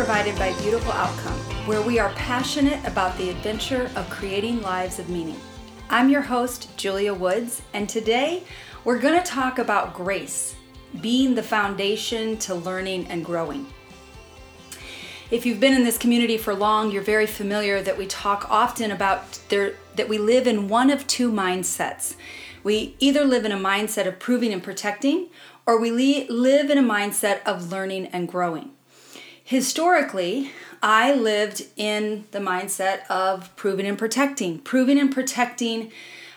provided by Beautiful Outcome, where we are passionate about the adventure of creating lives of meaning. I'm your host, Julia Woods, and today we're going to talk about grace being the foundation to learning and growing. If you've been in this community for long, you're very familiar that we talk often about there, that we live in one of two mindsets. We either live in a mindset of proving and protecting, or we live in a mindset of learning and growing. Historically, I lived in the mindset of proving and protecting, proving and protecting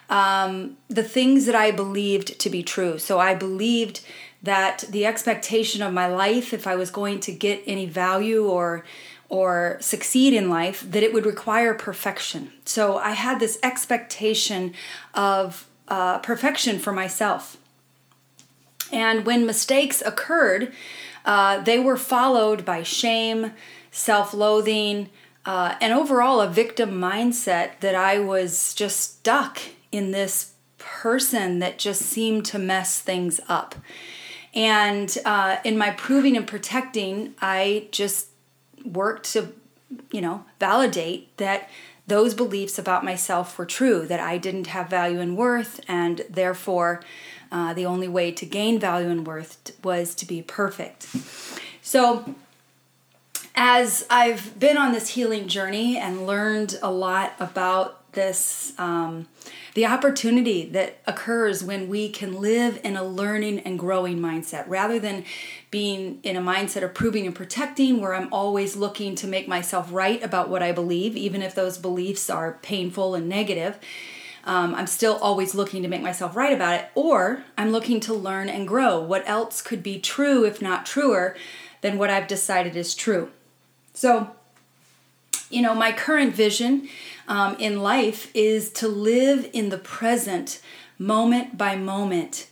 um, the things that I believed to be true. So I believed that the expectation of my life, if I was going to get any value or or succeed in life, that it would require perfection. So I had this expectation of uh, perfection for myself. And when mistakes occurred, uh, they were followed by shame, self loathing, uh, and overall a victim mindset that I was just stuck in this person that just seemed to mess things up. And uh, in my proving and protecting, I just worked to, you know, validate that those beliefs about myself were true, that I didn't have value and worth, and therefore uh, the only way to gain value and worth was to be perfect. So, as I've been on this healing journey and learned a lot about this, um, the opportunity that occurs when we can live in a learning and growing mindset rather than being in a mindset of proving and protecting where I'm always looking to make myself right about what I believe, even if those beliefs are painful and negative. Um, I'm still always looking to make myself right about it, or I'm looking to learn and grow. What else could be true, if not truer, than what I've decided is true? So, you know, my current vision um, in life is to live in the present, moment by moment,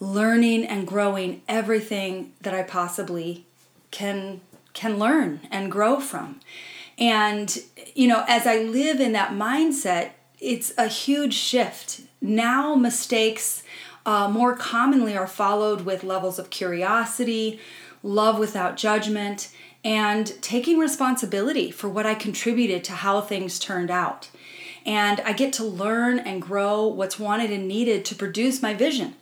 learning and growing everything that I possibly can can learn and grow from. And you know, as I live in that mindset, it's a huge shift. Now mistakes uh, more commonly are followed with levels of curiosity, love without judgment, and taking responsibility for what I contributed to how things turned out. And I get to learn and grow what's wanted and needed to produce my vision.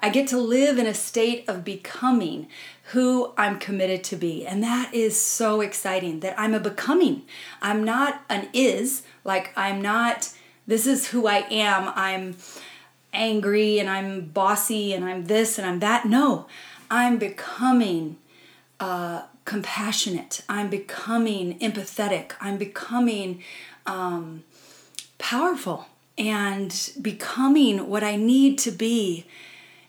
I get to live in a state of becoming who I'm committed to be. And that is so exciting that I'm a becoming. I'm not an is, like I'm not, this is who I am. I'm angry and I'm bossy and I'm this and I'm that. No, I'm becoming uh, compassionate. I'm becoming empathetic. I'm becoming um, powerful and becoming what I need to be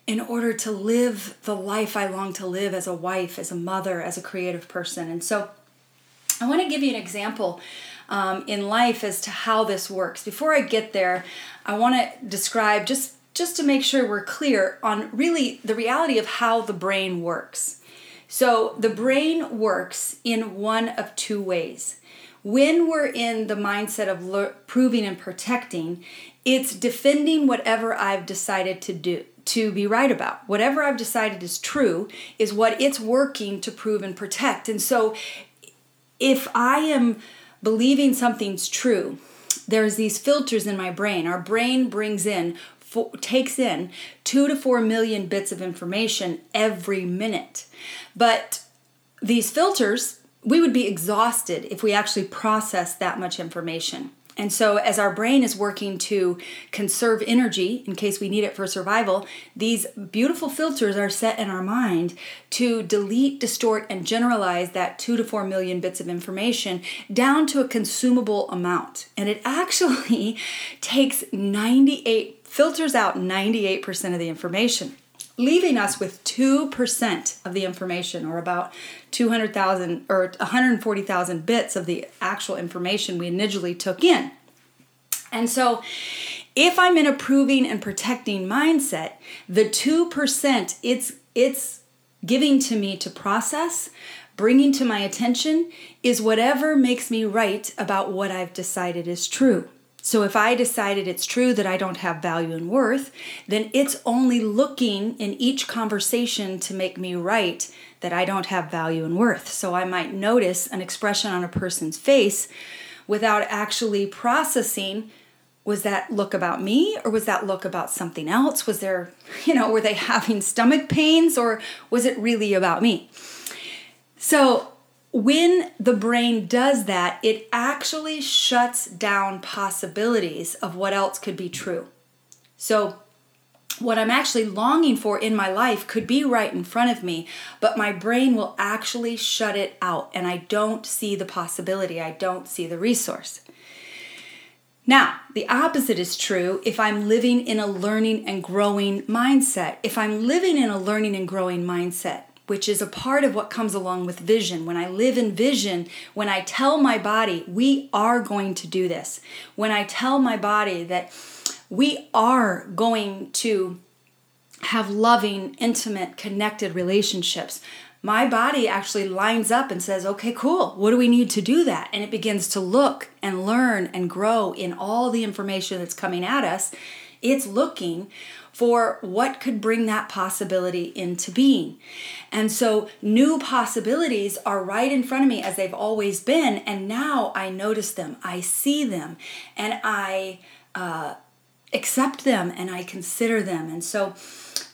in order to live the life I long to live as a wife, as a mother, as a creative person. And so I want to give you an example um, in life as to how this works. Before I get there, I want to describe just just to make sure we're clear on really the reality of how the brain works. So the brain works in one of two ways. When we're in the mindset of le- proving and protecting, it's defending whatever I've decided to do to be right about. Whatever I've decided is true is what it's working to prove and protect. And so if I am believing something's true, there's these filters in my brain. Our brain brings in four, takes in two to four million bits of information every minute. But these filters, we would be exhausted if we actually process that much information. And so, as our brain is working to conserve energy in case we need it for survival, these beautiful filters are set in our mind to delete, distort, and generalize that two to four million bits of information down to a consumable amount. And it actually takes 98 filters out 98% of the information, leaving us with 2% of the information, or about 200,000 or 140,000 bits of the actual information we initially took in. And so, if I'm in a proving and protecting mindset, the 2% it's it's giving to me to process, bringing to my attention is whatever makes me right about what I've decided is true. So if I decided it's true that I don't have value and worth, then it's only looking in each conversation to make me right that I don't have value and worth. So I might notice an expression on a person's face without actually processing was that look about me or was that look about something else? Was there, you know, were they having stomach pains or was it really about me? So when the brain does that, it actually shuts down possibilities of what else could be true. So, what I'm actually longing for in my life could be right in front of me, but my brain will actually shut it out and I don't see the possibility, I don't see the resource. Now, the opposite is true if I'm living in a learning and growing mindset. If I'm living in a learning and growing mindset, which is a part of what comes along with vision. When I live in vision, when I tell my body, we are going to do this, when I tell my body that we are going to have loving, intimate, connected relationships, my body actually lines up and says, okay, cool, what do we need to do that? And it begins to look and learn and grow in all the information that's coming at us. It's looking for what could bring that possibility into being. And so new possibilities are right in front of me as they've always been. And now I notice them, I see them, and I uh, accept them and I consider them. And so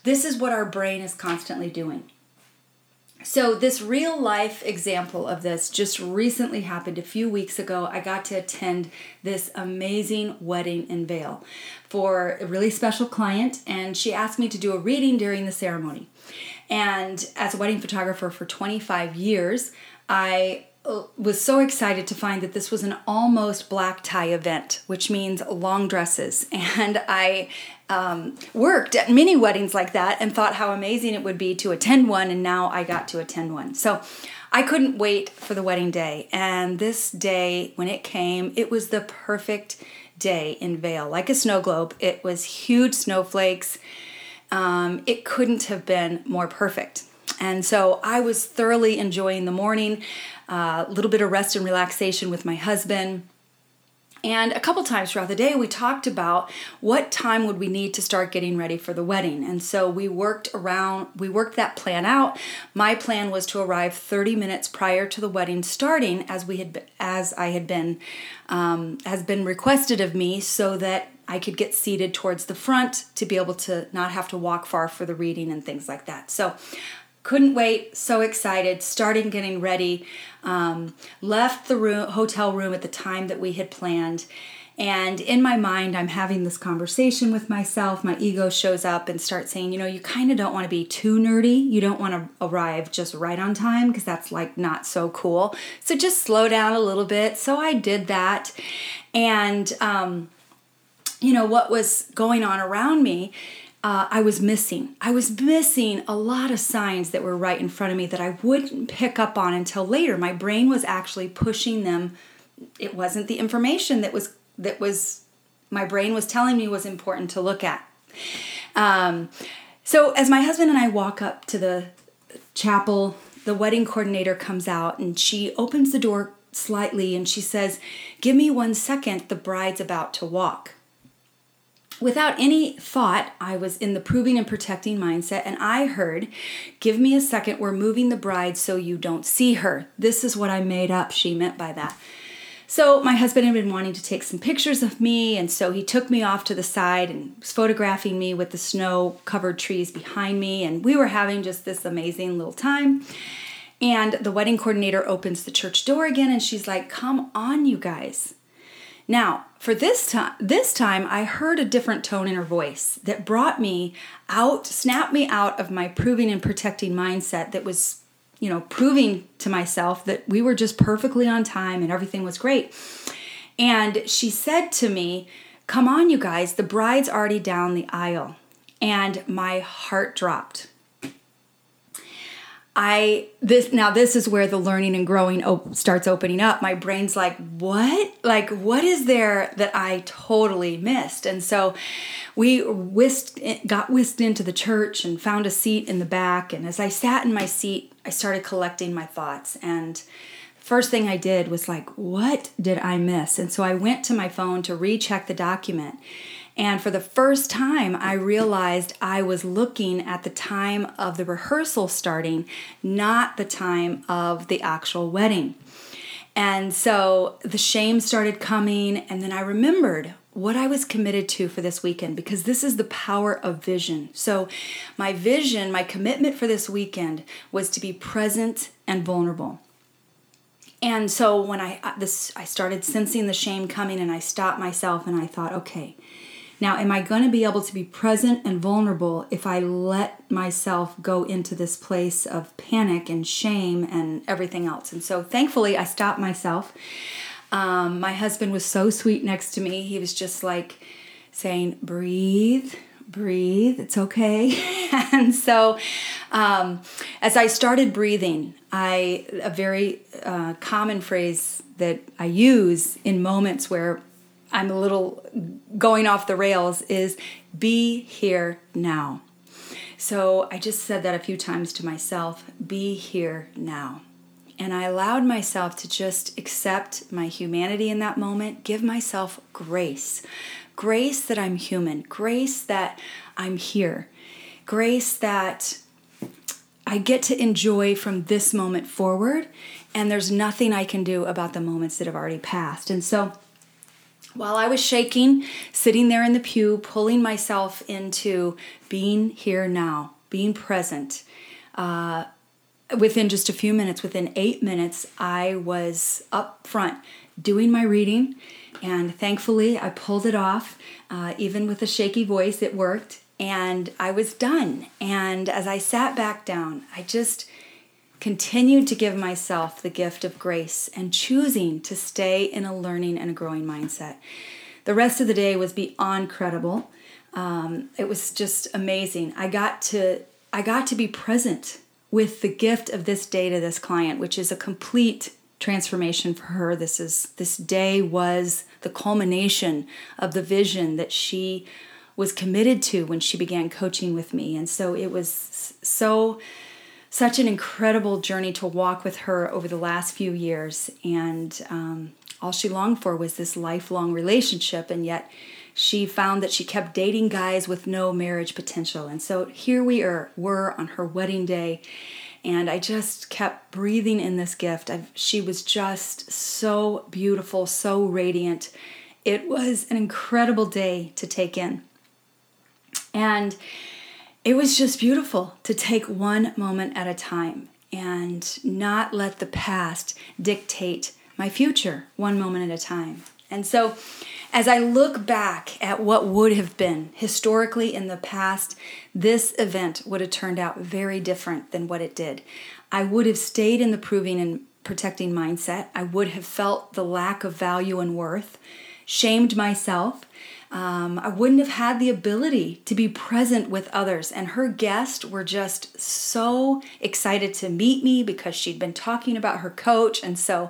this is what our brain is constantly doing. So, this real life example of this just recently happened a few weeks ago. I got to attend this amazing wedding in Vail for a really special client, and she asked me to do a reading during the ceremony. And as a wedding photographer for 25 years, I uh, was so excited to find that this was an almost black tie event, which means long dresses. And I um, worked at many weddings like that and thought how amazing it would be to attend one, and now I got to attend one. So I couldn't wait for the wedding day. And this day, when it came, it was the perfect day in Vail, like a snow globe. It was huge snowflakes. Um, it couldn't have been more perfect. And so I was thoroughly enjoying the morning, a uh, little bit of rest and relaxation with my husband and a couple times throughout the day, we talked about what time would we need to start getting ready for the wedding. And so we worked around, we worked that plan out. My plan was to arrive 30 minutes prior to the wedding starting, as we had, as I had been, um, has been requested of me, so that I could get seated towards the front to be able to not have to walk far for the reading and things like that. So couldn't wait so excited starting getting ready um, left the room hotel room at the time that we had planned. And in my mind i'm having this conversation with myself. My ego shows up and starts saying you know you kind of don't want to be too nerdy. You don't want to arrive just right on time because that's like not so cool. So just slow down a little bit. So i did that. And um, you know what was going on around me uh, I was missing. I was missing a lot of signs that were right in front of me that I wouldn't pick up on until later. My brain was actually pushing them. It wasn't the information that was that was my brain was telling me was important to look at. Um, so as my husband and I walk up to the chapel, the wedding coordinator comes out and she opens the door slightly and she says, "Give me one second. The bride's about to walk." Without any thought, I was in the proving and protecting mindset, and I heard, Give me a second, we're moving the bride so you don't see her. This is what I made up she meant by that. So, my husband had been wanting to take some pictures of me, and so he took me off to the side and was photographing me with the snow covered trees behind me, and we were having just this amazing little time. And the wedding coordinator opens the church door again, and she's like, Come on, you guys. Now, for this time, this time I heard a different tone in her voice that brought me out, snapped me out of my proving and protecting mindset that was, you know, proving to myself that we were just perfectly on time and everything was great. And she said to me, "Come on, you guys, the bride's already down the aisle." And my heart dropped. I this now this is where the learning and growing op- starts opening up. My brain's like, "What? Like what is there that I totally missed?" And so we whisked eh, got whisked into the church and found a seat in the back and as I sat in my seat, I started collecting my thoughts and first thing I did was like, what did I miss? And so I went to my phone to recheck the document. And for the first time, I realized I was looking at the time of the rehearsal starting, not the time of the actual wedding. And so the shame started coming, and then I remembered what I was committed to for this weekend because this is the power of vision. So, my vision, my commitment for this weekend was to be present and vulnerable. And so when I this I started sensing the shame coming and I stopped myself and I thought, okay, now am I going to be able to be present and vulnerable if I let myself go into this place of panic and shame and everything else? And so thankfully I stopped myself. Um, my husband was so sweet next to me. He was just like saying, breathe, breathe, it's okay. and so, um, as I started breathing, I a very uh, common phrase that I use in moments where I'm a little going off the rails is be here now. So I just said that a few times to myself be here now. And I allowed myself to just accept my humanity in that moment, give myself grace grace that I'm human, grace that I'm here, grace that I get to enjoy from this moment forward, and there's nothing I can do about the moments that have already passed. And so, while I was shaking, sitting there in the pew, pulling myself into being here now, being present, uh, within just a few minutes, within eight minutes, I was up front doing my reading and thankfully, I pulled it off. Uh, even with a shaky voice, it worked. And I was done. And as I sat back down, I just continued to give myself the gift of grace and choosing to stay in a learning and a growing mindset. The rest of the day was beyond credible. Um, it was just amazing. I got to I got to be present with the gift of this day to this client, which is a complete transformation for her. This is this day was the culmination of the vision that she was committed to when she began coaching with me. And so it was so such an incredible journey to walk with her over the last few years. And um, all she longed for was this lifelong relationship. And yet she found that she kept dating guys with no marriage potential. And so here we are, were on her wedding day and I just kept breathing in this gift. I've, she was just so beautiful, so radiant. It was an incredible day to take in. And it was just beautiful to take one moment at a time and not let the past dictate my future one moment at a time. And so, as I look back at what would have been historically in the past, this event would have turned out very different than what it did. I would have stayed in the proving and protecting mindset. I would have felt the lack of value and worth, shamed myself. Um, I wouldn't have had the ability to be present with others. And her guests were just so excited to meet me because she'd been talking about her coach. And so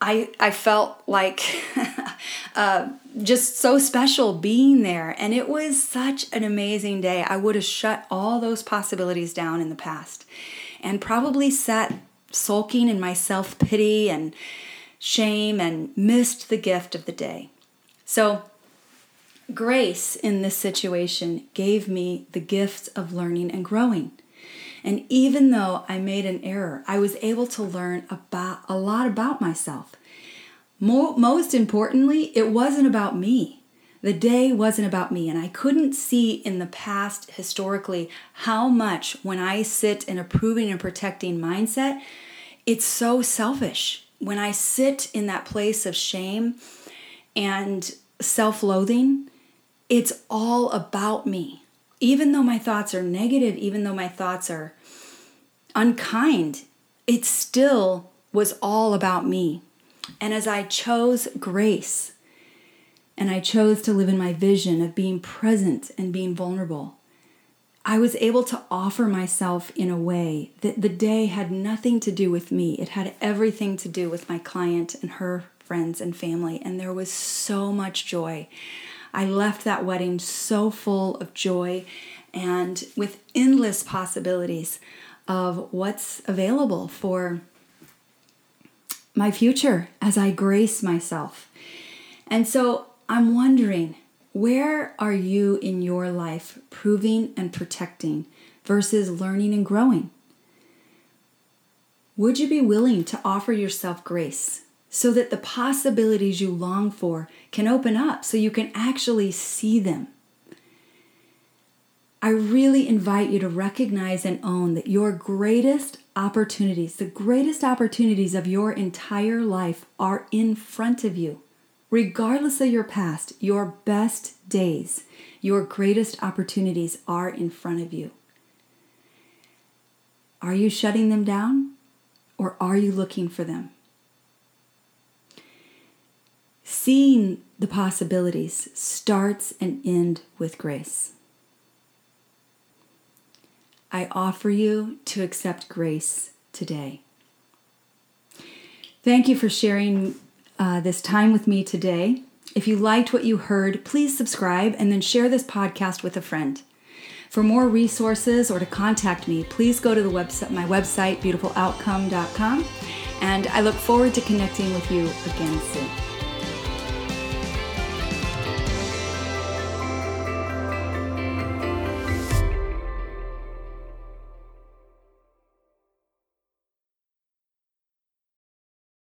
I, I felt like uh, just so special being there. And it was such an amazing day. I would have shut all those possibilities down in the past and probably sat sulking in my self pity and shame and missed the gift of the day. So, grace in this situation gave me the gift of learning and growing. And even though I made an error, I was able to learn about a lot about myself. most importantly, it wasn't about me. The day wasn't about me, and I couldn't see in the past historically how much when I sit in a proving and protecting mindset, it's so selfish. When I sit in that place of shame and self loathing, it's all about me even though my thoughts are negative, even though my thoughts are unkind, it still was all about me. And as I chose grace and I chose to live in my vision of being present and being vulnerable, I was able to offer myself in a way that the day had nothing to do with me. It had everything to do with my client and her friends and family. And there was so much joy. I left that wedding so full of joy and with endless possibilities of what's available for my future as I grace myself. And so I'm wondering, where are you in your life proving and protecting versus learning and growing? Would you be willing to offer yourself grace so that the possibilities you long for can open up so you can actually see them? I really invite you to recognize and own that your greatest opportunities, the greatest opportunities of your entire life, are in front of you. Regardless of your past, your best days, your greatest opportunities are in front of you. Are you shutting them down or are you looking for them? Seeing the possibilities starts and ends with grace. I offer you to accept grace today. Thank you for sharing uh, this time with me today. If you liked what you heard, please subscribe and then share this podcast with a friend. For more resources or to contact me, please go to the website, my website, beautifuloutcome.com, and I look forward to connecting with you again soon.